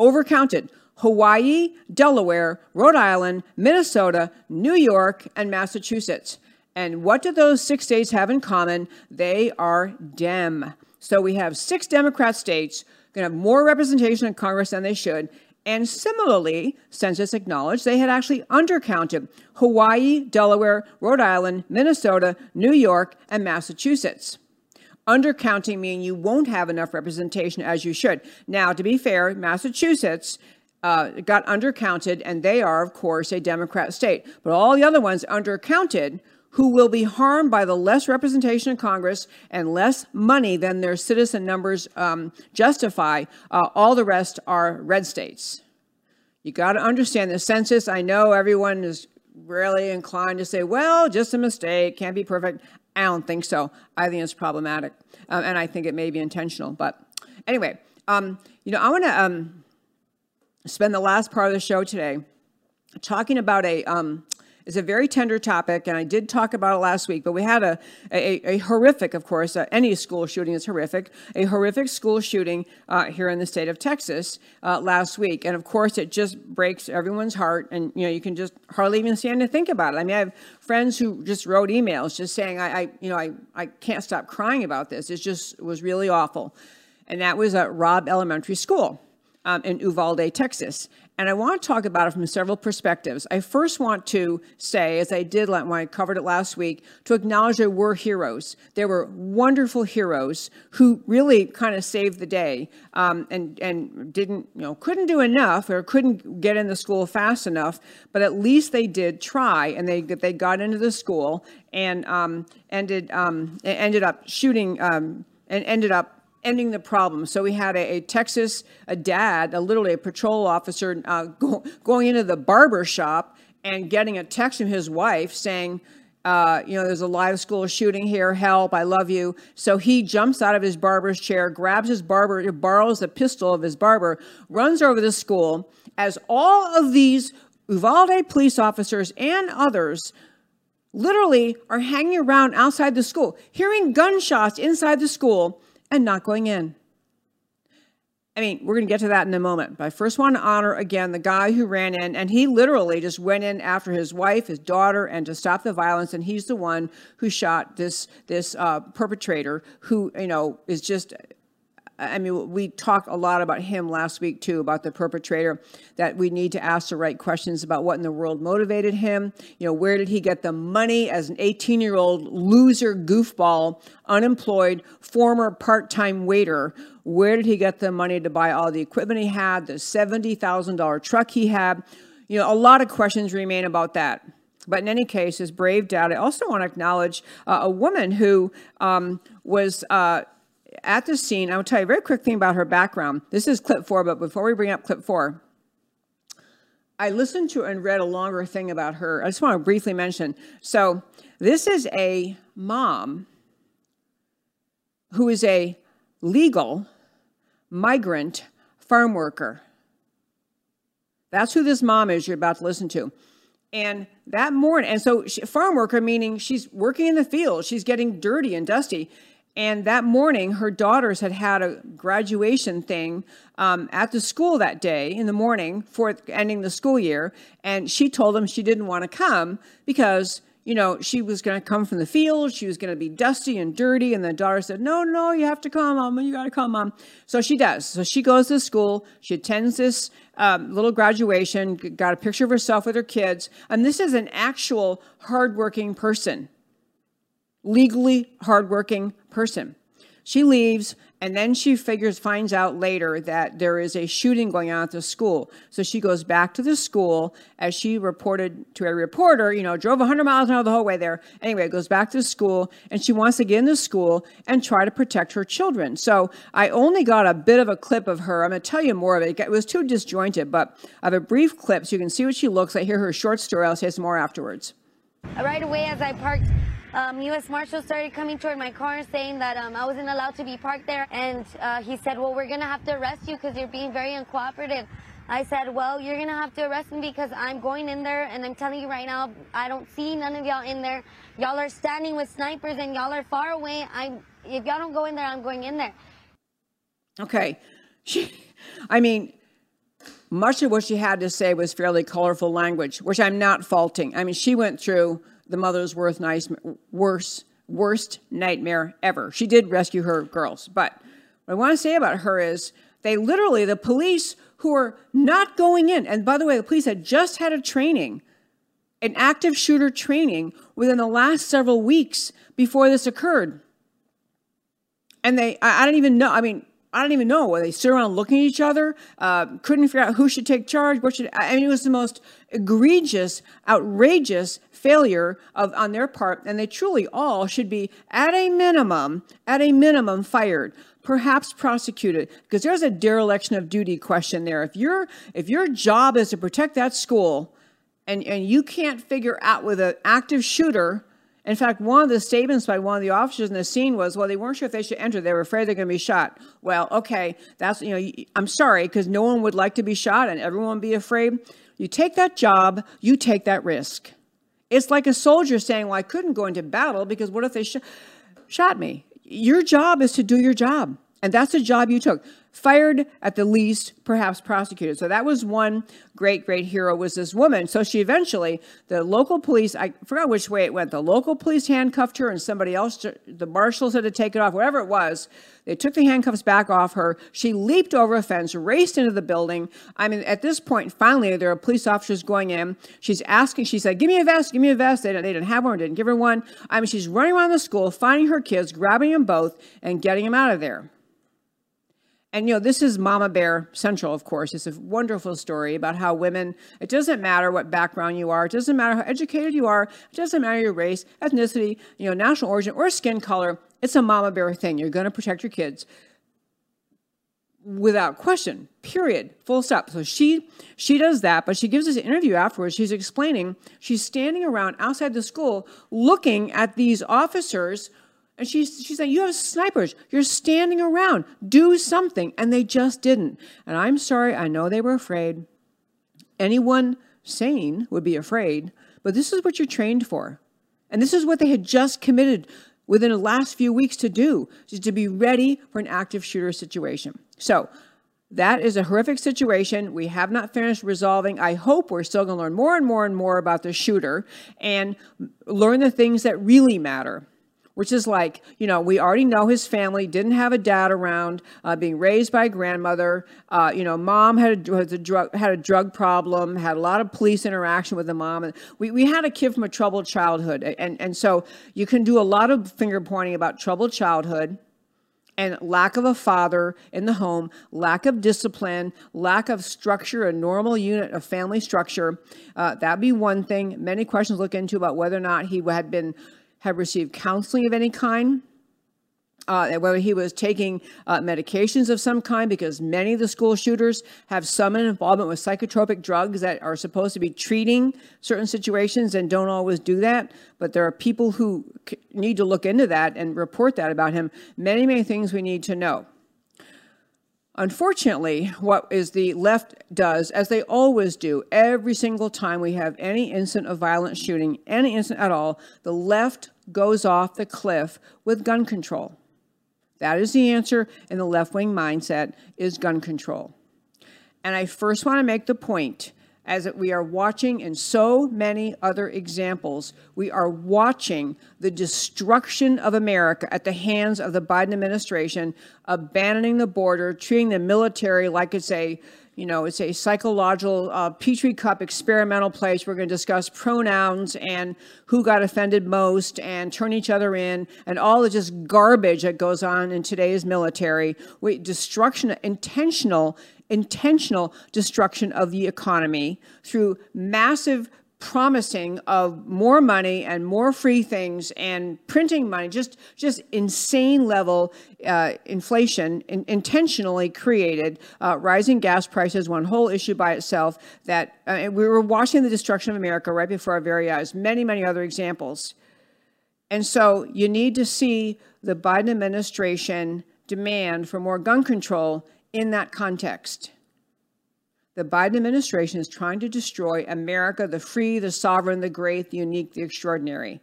overcounted Hawaii, Delaware, Rhode Island, Minnesota, New York, and Massachusetts. And what do those six states have in common? They are Dem. So we have six Democrat states going to have more representation in Congress than they should. And similarly, census acknowledged they had actually undercounted Hawaii, Delaware, Rhode Island, Minnesota, New York, and Massachusetts. Undercounting means you won't have enough representation as you should. Now, to be fair, Massachusetts uh, got undercounted, and they are, of course, a Democrat state. But all the other ones undercounted who will be harmed by the less representation in Congress and less money than their citizen numbers um, justify. Uh, all the rest are red states. You got to understand the census. I know everyone is really inclined to say, well, just a mistake, can't be perfect. I don't think so. I think it's problematic. Um, and I think it may be intentional. But anyway, um, you know, I want to um, spend the last part of the show today talking about a um, it's a very tender topic, and I did talk about it last week, but we had a, a, a horrific, of course, uh, any school shooting is horrific, a horrific school shooting uh, here in the state of Texas uh, last week. And of course, it just breaks everyone's heart, and you know, you can just hardly even stand to think about it. I mean, I have friends who just wrote emails just saying, I, I you know, I, I can't stop crying about this. It just was really awful. And that was at Robb Elementary School. Um, in Uvalde, Texas. And I want to talk about it from several perspectives. I first want to say, as I did when I covered it last week, to acknowledge there were heroes. There were wonderful heroes who really kind of saved the day um, and, and didn't, you know, couldn't do enough or couldn't get in the school fast enough, but at least they did try and they, they got into the school and um, ended, um, ended up shooting um, and ended up ending the problem. So we had a, a Texas, a dad, a literally a patrol officer uh, go, going into the barber shop and getting a text from his wife saying, uh, you know, there's a live school shooting here. Help! I love you. So he jumps out of his barber's chair, grabs his barber, borrows the pistol of his barber, runs over the school. As all of these Uvalde police officers and others literally are hanging around outside the school, hearing gunshots inside the school, and not going in. I mean, we're going to get to that in a moment, but I first want to honor again the guy who ran in, and he literally just went in after his wife, his daughter, and to stop the violence. And he's the one who shot this this uh, perpetrator, who you know is just I mean, we talked a lot about him last week too, about the perpetrator, that we need to ask the right questions about what in the world motivated him. You know, where did he get the money as an 18 year old loser, goofball, unemployed, former part time waiter? Where did he get the money to buy all the equipment he had, the $70,000 truck he had? You know, a lot of questions remain about that. But in any case, his brave dad, I also want to acknowledge uh, a woman who um, was. Uh, at the scene, I will tell you a very quick thing about her background. This is clip four, but before we bring up clip four, I listened to and read a longer thing about her. I just want to briefly mention. So, this is a mom who is a legal migrant farm worker. That's who this mom is you're about to listen to. And that morning, and so she, farm worker meaning she's working in the field, she's getting dirty and dusty. And that morning, her daughters had had a graduation thing um, at the school that day in the morning for ending the school year. And she told them she didn't want to come because, you know, she was going to come from the field. She was going to be dusty and dirty. And the daughter said, No, no, you have to come, mom. You got to come, mom. So she does. So she goes to school. She attends this um, little graduation, got a picture of herself with her kids. And this is an actual hardworking person legally hardworking person. She leaves and then she figures, finds out later that there is a shooting going on at the school. So she goes back to the school as she reported to a reporter, you know, drove 100 miles an hour the whole way there. Anyway, goes back to the school and she wants to get in the school and try to protect her children. So I only got a bit of a clip of her. I'm going to tell you more of it. It was too disjointed, but I have a brief clip so you can see what she looks like. Hear her short story. I'll say some more afterwards. Right away, as I parked um, U.S. Marshal started coming toward my car saying that um, I wasn't allowed to be parked there. And uh, he said, well, we're going to have to arrest you because you're being very uncooperative. I said, well, you're going to have to arrest me because I'm going in there and I'm telling you right now, I don't see none of y'all in there. Y'all are standing with snipers and y'all are far away. I'm, if y'all don't go in there, I'm going in there. Okay. She, I mean, much of what she had to say was fairly colorful language, which I'm not faulting. I mean, she went through the mother's worst, nice, worst, worst nightmare ever. She did rescue her girls. But what I want to say about her is they literally, the police who are not going in, and by the way, the police had just had a training, an active shooter training within the last several weeks before this occurred. And they, I, I don't even know, I mean, I don't even know. Where they stood around looking at each other, uh, couldn't figure out who should take charge. What should I mean? It was the most egregious, outrageous failure of on their part, and they truly all should be, at a minimum, at a minimum, fired, perhaps prosecuted, because there's a dereliction of duty question there. If your if your job is to protect that school, and and you can't figure out with an active shooter in fact, one of the statements by one of the officers in the scene was, well, they weren't sure if they should enter. They were afraid they're going to be shot. Well, okay, that's, you know, I'm sorry, because no one would like to be shot and everyone would be afraid. You take that job, you take that risk. It's like a soldier saying, well, I couldn't go into battle because what if they sh shot me? Your job is to do your job. And that's the job you took fired at the least, perhaps prosecuted. So that was one great, great hero was this woman. So she eventually, the local police, I forgot which way it went. The local police handcuffed her and somebody else, the marshals had to take it off, whatever it was. They took the handcuffs back off her. She leaped over a fence, raced into the building. I mean, at this point, finally, there are police officers going in. She's asking, she said, give me a vest, give me a vest. They didn't, they didn't have one, didn't give her one. I mean, she's running around the school, finding her kids, grabbing them both, and getting them out of there. And you know, this is Mama Bear Central, of course. It's a wonderful story about how women, it doesn't matter what background you are, it doesn't matter how educated you are, it doesn't matter your race, ethnicity, you know, national origin, or skin color. It's a Mama Bear thing. You're going to protect your kids without question period full stop so she she does that but she gives an interview afterwards she's explaining she's standing around outside the school looking at these officers and she's, she's saying, You have snipers. You're standing around. Do something. And they just didn't. And I'm sorry. I know they were afraid. Anyone sane would be afraid. But this is what you're trained for. And this is what they had just committed within the last few weeks to do, is to be ready for an active shooter situation. So that is a horrific situation. We have not finished resolving. I hope we're still going to learn more and more and more about the shooter and learn the things that really matter which is like, you know, we already know his family didn't have a dad around, uh, being raised by a grandmother. Uh, you know, mom had a, had a, drug had a drug problem, had a lot of police interaction with the mom, and we, we had a kid from a troubled childhood, and and so you can do a lot of finger pointing about troubled childhood and lack of a father in the home, lack of discipline, lack of structure, a normal unit of family structure. Uh, that'd be one thing. Many questions look into about whether or not he had been had received counseling of any kind, uh, whether he was taking uh, medications of some kind, because many of the school shooters have some involvement with psychotropic drugs that are supposed to be treating certain situations and don't always do that. But there are people who need to look into that and report that about him. Many, many things we need to know. Unfortunately, what is the left does, as they always do, every single time we have any incident of violent shooting, any incident at all, the left goes off the cliff with gun control. That is the answer in the left-wing mindset is gun control. And I first want to make the point as we are watching in so many other examples, we are watching the destruction of America at the hands of the Biden administration, abandoning the border, treating the military like it's a you know, it's a psychological uh, petri cup experimental place. We're going to discuss pronouns and who got offended most and turn each other in and all the just garbage that goes on in today's military. We, destruction, intentional intentional destruction of the economy through massive promising of more money and more free things and printing money, just just insane level uh, inflation in, intentionally created, uh, rising gas prices, one whole issue by itself. That uh, we were watching the destruction of America right before our very eyes. Many, many other examples. And so you need to see the Biden administration demand for more gun control in that context. The Biden administration is trying to destroy America, the free, the sovereign, the great, the unique, the extraordinary.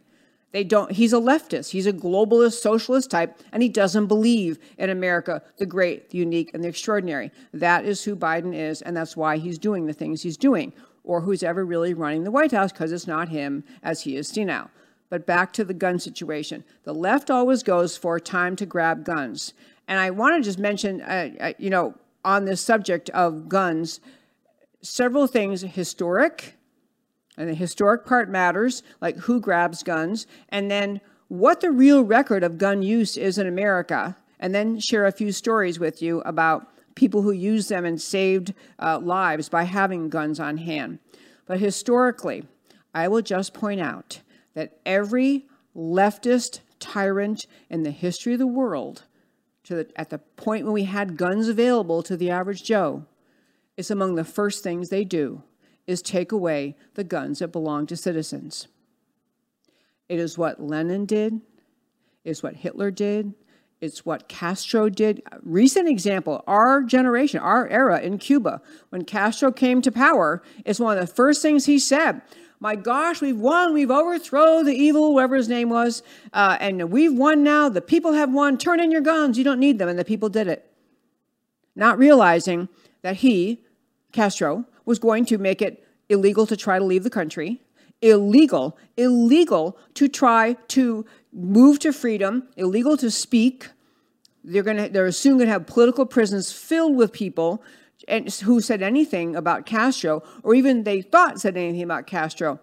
They don't, he's a leftist. He's a globalist, socialist type, and he doesn't believe in America, the great, the unique, and the extraordinary. That is who Biden is, and that's why he's doing the things he's doing, or who's ever really running the White House, because it's not him as he is senile. But back to the gun situation. The left always goes for time to grab guns. And I want to just mention, uh, uh, you know, on this subject of guns, several things historic, and the historic part matters, like who grabs guns, and then what the real record of gun use is in America, and then share a few stories with you about people who used them and saved uh, lives by having guns on hand. But historically, I will just point out that every leftist tyrant in the history of the world, the, at the point when we had guns available to the average Joe, is among the first things they do is take away the guns that belong to citizens. It is what Lenin did, it's what Hitler did, it's what Castro did. Recent example, our generation, our era in Cuba, when Castro came to power, is one of the first things he said. My gosh, we've won. We've overthrown the evil, whatever his name was. Uh, and we've won now. The people have won. Turn in your guns. You don't need them. And the people did it. Not realizing that he, Castro, was going to make it illegal to try to leave the country, illegal, illegal to try to move to freedom, illegal to speak. They're going to they're soon going to have political prisons filled with people and who said anything about Castro or even they thought said anything about Castro.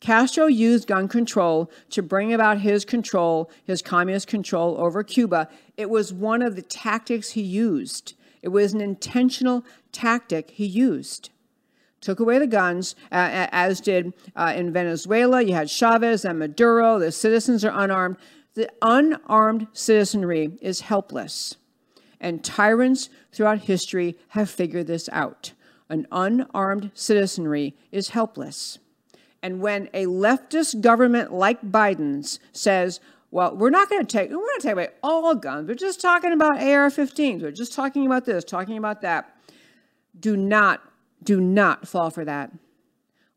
Castro used gun control to bring about his control, his communist control over Cuba. It was one of the tactics he used. It was an intentional tactic he used took away the guns, uh, as did uh, in Venezuela. You had Chavez and Maduro. The citizens are unarmed. The unarmed citizenry is helpless. And tyrants throughout history have figured this out. An unarmed citizenry is helpless. And when a leftist government like Biden's says, well, we're not going to take, we're to take away all guns. We're just talking about AR-15s. We're just talking about this, talking about that. Do not do not fall for that.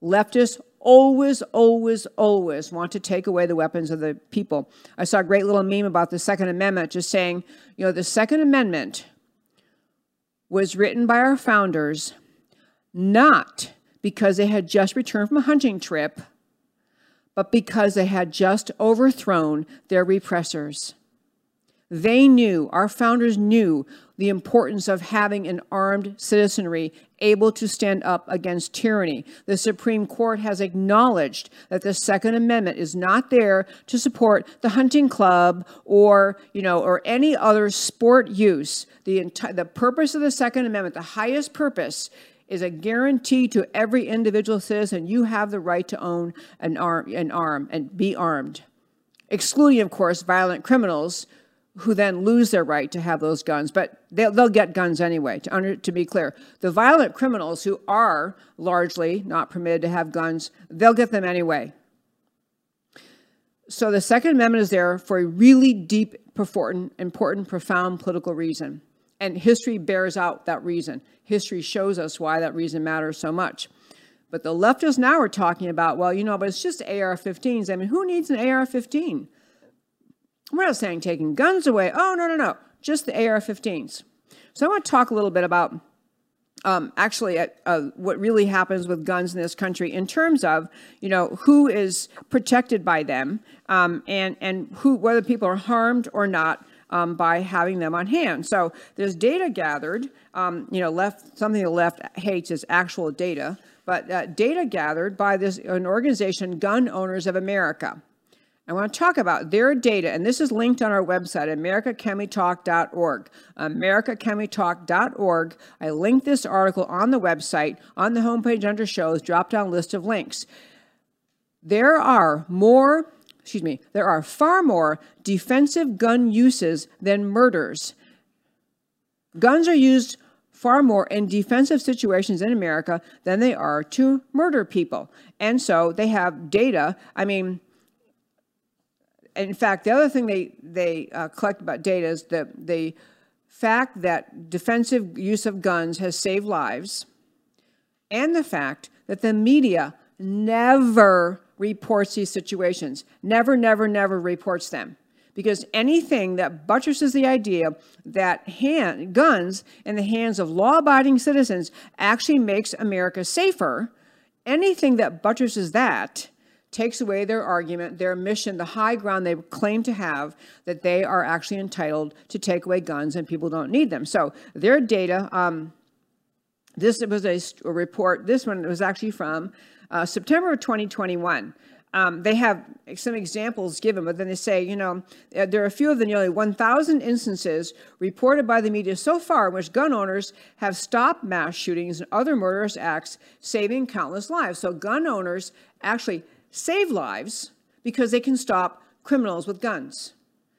Leftists always, always, always want to take away the weapons of the people. I saw a great little meme about the Second Amendment just saying, you know, the Second Amendment was written by our founders not because they had just returned from a hunting trip, but because they had just overthrown their repressors. They knew, our founders knew, the importance of having an armed citizenry able to stand up against tyranny. The Supreme Court has acknowledged that the Second Amendment is not there to support the hunting club or, you know, or any other sport use. The, enti- the purpose of the Second Amendment, the highest purpose, is a guarantee to every individual citizen you have the right to own an arm, an arm and be armed, excluding, of course, violent criminals who then lose their right to have those guns, but they'll, they'll get guns anyway, to, under, to be clear. The violent criminals who are largely not permitted to have guns, they'll get them anyway. So the Second Amendment is there for a really deep, important, important, profound political reason. And history bears out that reason. History shows us why that reason matters so much. But the leftists now are talking about, well, you know, but it's just AR 15s. I mean, who needs an AR 15? We're not saying taking guns away. Oh, no, no, no. Just the AR 15s. So I want to talk a little bit about um, actually uh, uh, what really happens with guns in this country in terms of, you know, who is protected by them um, and, and who, whether people are harmed or not um, by having them on hand. So there's data gathered, um, you know, left, something the left hates is actual data, but uh, data gathered by this an organization, Gun Owners of America. I want to talk about their data, and this is linked on our website, americacanwetalk.org. americacanwetalk.org. I linked this article on the website, on the homepage under shows, drop down list of links. There are more, excuse me, there are far more defensive gun uses than murders. Guns are used far more in defensive situations in America than they are to murder people. And so they have data. I mean, in fact, the other thing they, they uh, collect about data is the, the fact that defensive use of guns has saved lives. and the fact that the media never reports these situations. Never, never, never reports them. Because anything that buttresses the idea that hand, guns in the hands of law abiding citizens actually makes America safer, anything that buttresses that takes away their argument, their mission, the high ground they claim to have that they are actually entitled to take away guns and people don't need them. So their data, um, this was a, a, report, this one was actually from uh, September of 2021. Um, they have some examples given, but then they say, you know, uh, there are a few of the nearly 1,000 instances reported by the media so far in which gun owners have stopped mass shootings and other murderous acts, saving countless lives. So gun owners actually save lives because they can stop criminals with guns.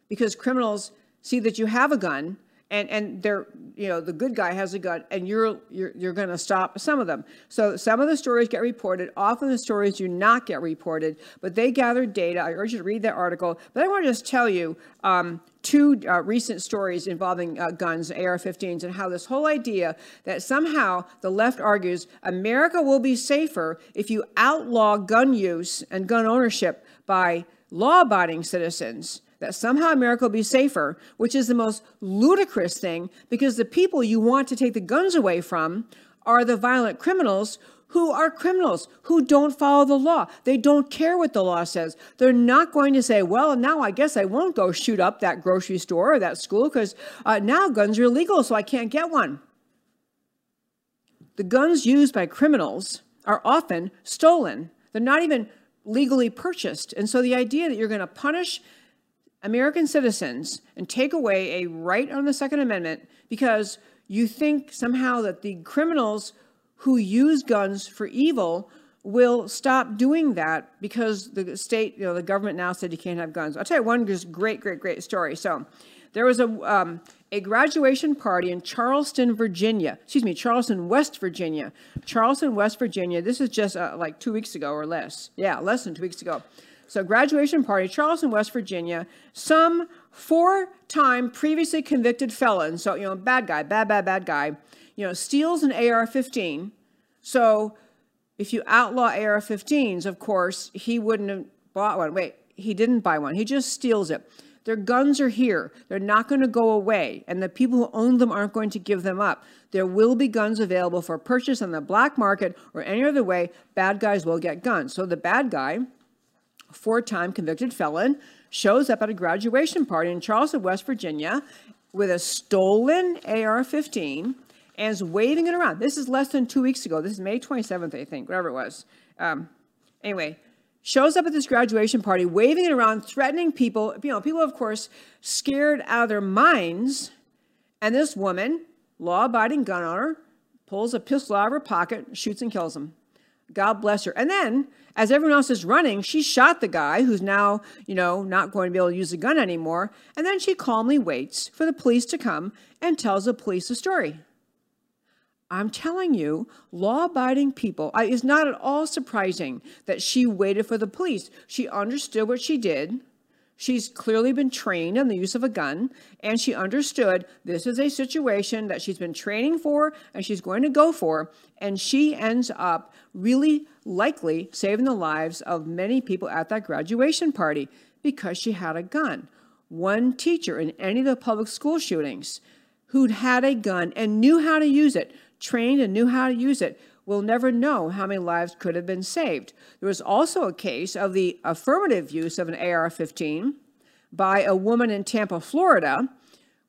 Because criminals see that you have a gun and and they're you know the good guy has a gun and you're you're, you're going to stop some of them. So some of the stories get reported. Often the stories do not get reported but they gather data. I urge you to read that article. But i want to just tell you um, two uh, recent stories involving uh, guns ar-15s and how this whole idea that somehow the left argues america will be safer if you outlaw gun use and gun ownership by law-abiding citizens that somehow America will be safer, which is the most ludicrous thing because the people you want to take the guns away from are the violent criminals who are criminals, who don't follow the law. They don't care what the law says. They're not going to say, well, now I guess I won't go shoot up that grocery store or that school because uh, now guns are illegal, so I can't get one. The guns used by criminals are often stolen. They're not even legally purchased. And so the idea that you're going to punish American citizens and take away a right on the Second Amendment because you think somehow that the criminals who use guns for evil will stop doing that because the state, you know, the government now said you can't have guns. I'll tell you one just great, great, great story. So there was a, um, a graduation party in Charleston, Virginia. Excuse me, Charleston, West Virginia. Charleston, West Virginia. This is just uh, like two weeks ago or less. Yeah, less than two weeks ago. So graduation party, Charleston, West Virginia. Some four-time previously convicted felon, so, you know, bad guy, bad, bad, bad guy, you know, steals an AR-15. So if you outlaw AR-15s, of course, he wouldn't have bought one. Wait, he didn't buy one. He just steals it. Their guns are here. They're not going to go away, and the people who own them aren't going to give them up. There will be guns available for purchase on the black market or any other way. Bad guys will get guns. So the bad guy four-time convicted felon, shows up at a graduation party in Charleston, West Virginia, with a stolen AR-15 and is waving it around. This is less than two weeks ago. This is May 27th, I think, whatever it was. Um, anyway, shows up at this graduation party, waving it around, threatening people. You know, people, of course, scared out of their minds. And this woman, law-abiding gun owner, pulls a pistol out of her pocket, shoots and kills him. God bless her. And then, as everyone else is running, she shot the guy who's now, you know, not going to be able to use a gun anymore. And then she calmly waits for the police to come and tells the police the story. I'm telling you, law abiding people, it's not at all surprising that she waited for the police. She understood what she did. She's clearly been trained on the use of a gun, and she understood this is a situation that she's been training for and she's going to go for, and she ends up really likely saving the lives of many people at that graduation party because she had a gun. One teacher in any of the public school shootings who'd had a gun and knew how to use it, trained and knew how to use it, will never know how many lives could have been saved. There was also a case of the affirmative use of an AR-15 by a woman in Tampa, Florida.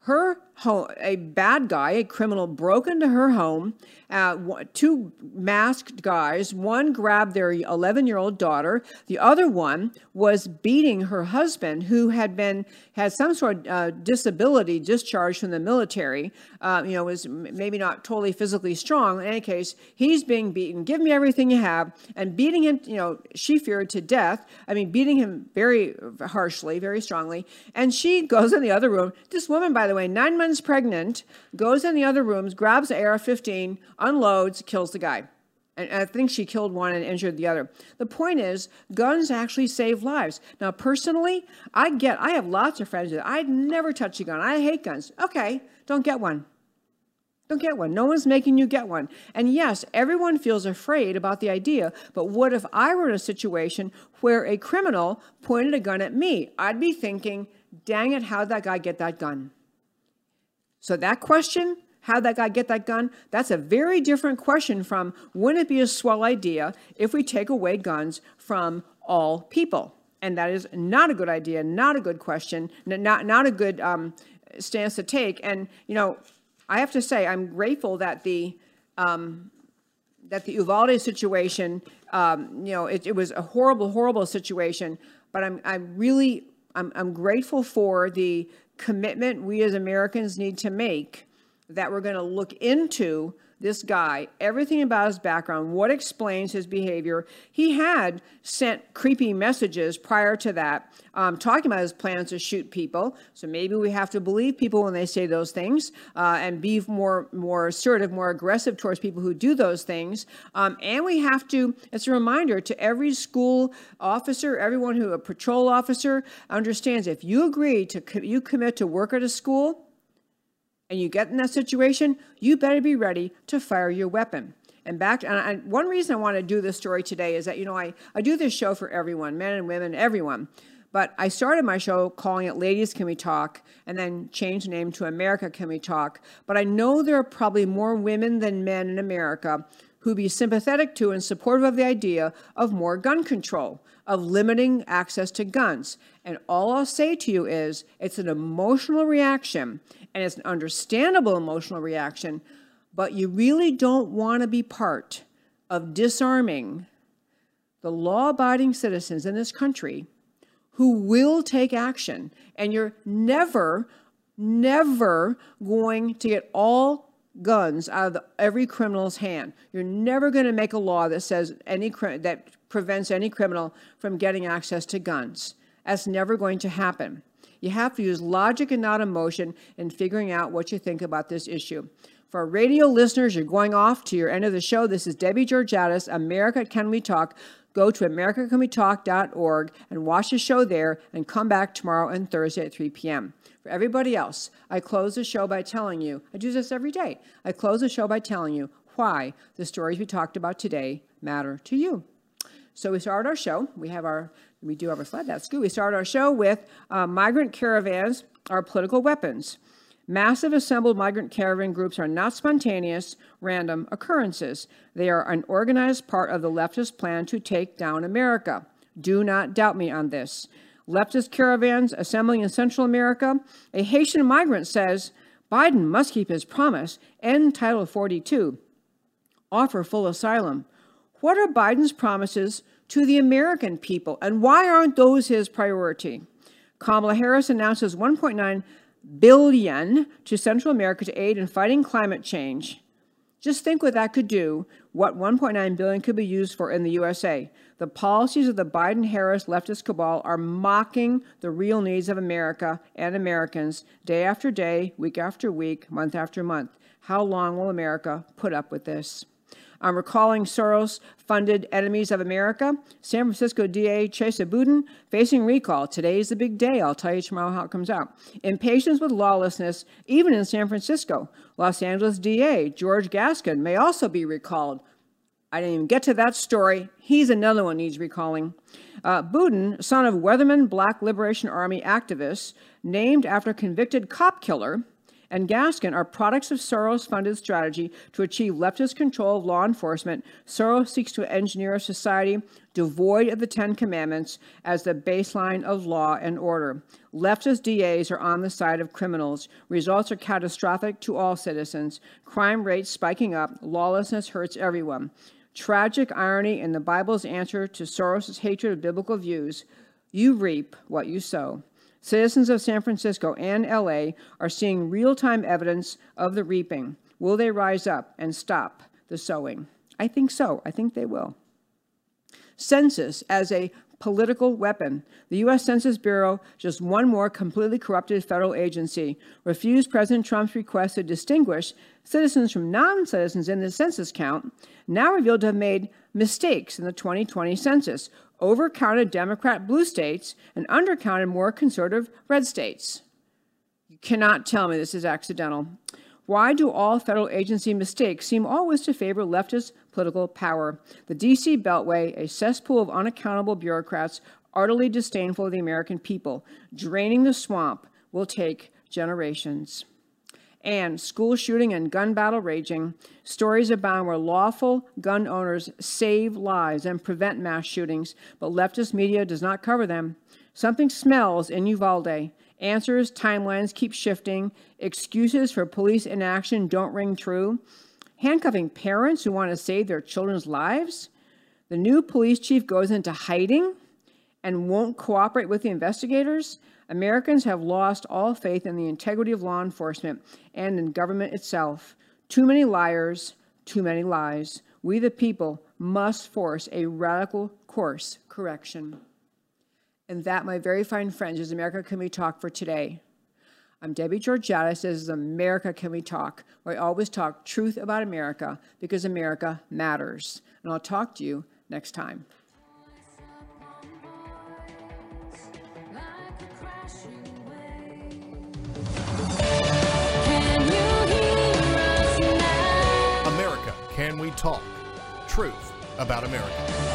Her a bad guy, a criminal, broke into her home. Uh, two masked guys, one grabbed their 11 year old daughter, the other one was beating her husband, who had been had some sort of uh, disability discharged from the military. Uh, you know, was maybe not totally physically strong. In any case, he's being beaten. Give me everything you have, and beating him. You know, she feared to death. I mean, beating him very harshly, very strongly. And she goes in the other room. This woman, by the way, nine months pregnant goes in the other rooms, grabs the AR-15, unloads, kills the guy. And I think she killed one and injured the other. The point is, guns actually save lives. Now, personally, I get, I have lots of friends that I'd never touch a gun. I hate guns. Okay, don't get one. Don't get one. No one's making you get one. And yes, everyone feels afraid about the idea, but what if I were in a situation where a criminal pointed a gun at me? I'd be thinking, dang it, how'd that guy get that gun? So that question, how'd that guy get that gun? That's a very different question from wouldn't it be a swell idea if we take away guns from all people? And that is not a good idea, not a good question, not, not a good um, stance to take. And, you know, I have to say, I'm grateful that the um, that the Uvalde situation, um, you know, it, it, was a horrible, horrible situation. But I'm I'm really I'm, I'm grateful for the commitment we as Americans need to make that we're going to look into this guy, everything about his background, what explains his behavior. He had sent creepy messages prior to that, um, talking about his plans to shoot people. So maybe we have to believe people when they say those things uh, and be more more assertive, more aggressive towards people who do those things. Um, and we have to. It's a reminder to every school officer, everyone who a patrol officer understands. If you agree to you commit to work at a school and you get in that situation, you better be ready to fire your weapon. And back, and I, one reason I want to do this story today is that, you know, I, I do this show for everyone, men and women, everyone. But I started my show calling it Ladies Can We Talk and then changed the name to America Can We Talk. But I know there are probably more women than men in America who be sympathetic to and supportive of the idea of more gun control, of limiting access to guns. And all I'll say to you is it's an emotional reaction and it's an understandable emotional reaction, but you really don't want to be part of disarming the law abiding citizens in this country who will take action. And you're never, never going to get all guns out of the, every criminal's hand. You're never going to make a law that says any that prevents any criminal from getting access to guns. That's never going to happen. You have to use logic and not emotion in figuring out what you think about this issue. For radio listeners, you're going off to your end of the show. This is Debbie Georgatos, America Can We Talk. Go to americacanwetalk.org and watch the show there and come back tomorrow and Thursday at 3 p.m. For everybody else, I close the show by telling you, I do this every day. I close the show by telling you why the stories we talked about today matter to you. So we start our show. We have our we do have a slide. That's good. We start our show with uh, migrant caravans are political weapons. Massive assembled migrant caravan groups are not spontaneous, random occurrences. They are an organized part of the leftist plan to take down America. Do not doubt me on this. Leftist caravans assembling in Central America. A Haitian migrant says Biden must keep his promise, end Title 42, offer full asylum. What are Biden's promises to the American people, and why aren't those his priority? Kamala Harris announces 1.9 billion to Central America to aid in fighting climate change. Just think what that could do, what 1.9 billion could be used for in the USA. The policies of the Biden-Harris leftist cabal are mocking the real needs of America and Americans day after day, week after week, month after month. How long will America put up with this? I'm recalling Soros funded enemies of America. San Francisco DA Chesa Boudin facing recall. Today is the big day. I'll tell you tomorrow how it comes out. Impatience with lawlessness, even in San Francisco. Los Angeles DA George Gascon may also be recalled. I didn't even get to that story. He's another one needs recalling. Uh, Boudin, son of Weatherman Black Liberation Army activists, named after convicted cop killer and Gascon are products of Soros funded strategy to achieve leftist control of law enforcement. Soros seeks to engineer a society devoid of the Ten Commandments as the baseline of law and order. Leftist DAs are on the side of criminals. Results are catastrophic to all citizens. Crime rates spiking up. Lawlessness hurts everyone. Tragic irony in the Bible's answer to Soros' hatred of biblical views. You reap what you sow. Citizens of San Francisco and LA are seeing real time evidence of the reaping. Will they rise up and stop the sowing? I think so. I think they will. Census as a political weapon. The U.S. Census Bureau, just one more completely corrupted federal agency, refused President Trump's request to distinguish citizens from non citizens in the census count, now revealed to have made mistakes in the 2020 census, overcounted Democrat blue states and undercounted more conservative red states. You cannot tell me this is accidental. Why do all federal agency mistakes seem always to favor leftist political power? The D.C. Beltway, a cesspool of unaccountable bureaucrats utterly disdainful of the American people, draining the swamp, will take generations. And school shooting and gun battle raging, stories abound where lawful gun owners save lives and prevent mass shootings, but leftist media does not cover them. Something smells in Uvalde. Answers, timelines keep shifting. Excuses for police inaction don't ring true. Handcuffing parents who want to save their children's lives. The new police chief goes into hiding and won't cooperate with the investigators. Americans have lost all faith in the integrity of law enforcement and in government itself. Too many liars, too many lies. We, the people, must force a radical course correction. And that, my very fine friends, is America Can We Talk for today. I'm Debbie Georgatos. This is America Can We Talk, where I always talk truth about America because America matters. And I'll talk to you next time. We Talk? Truth about America.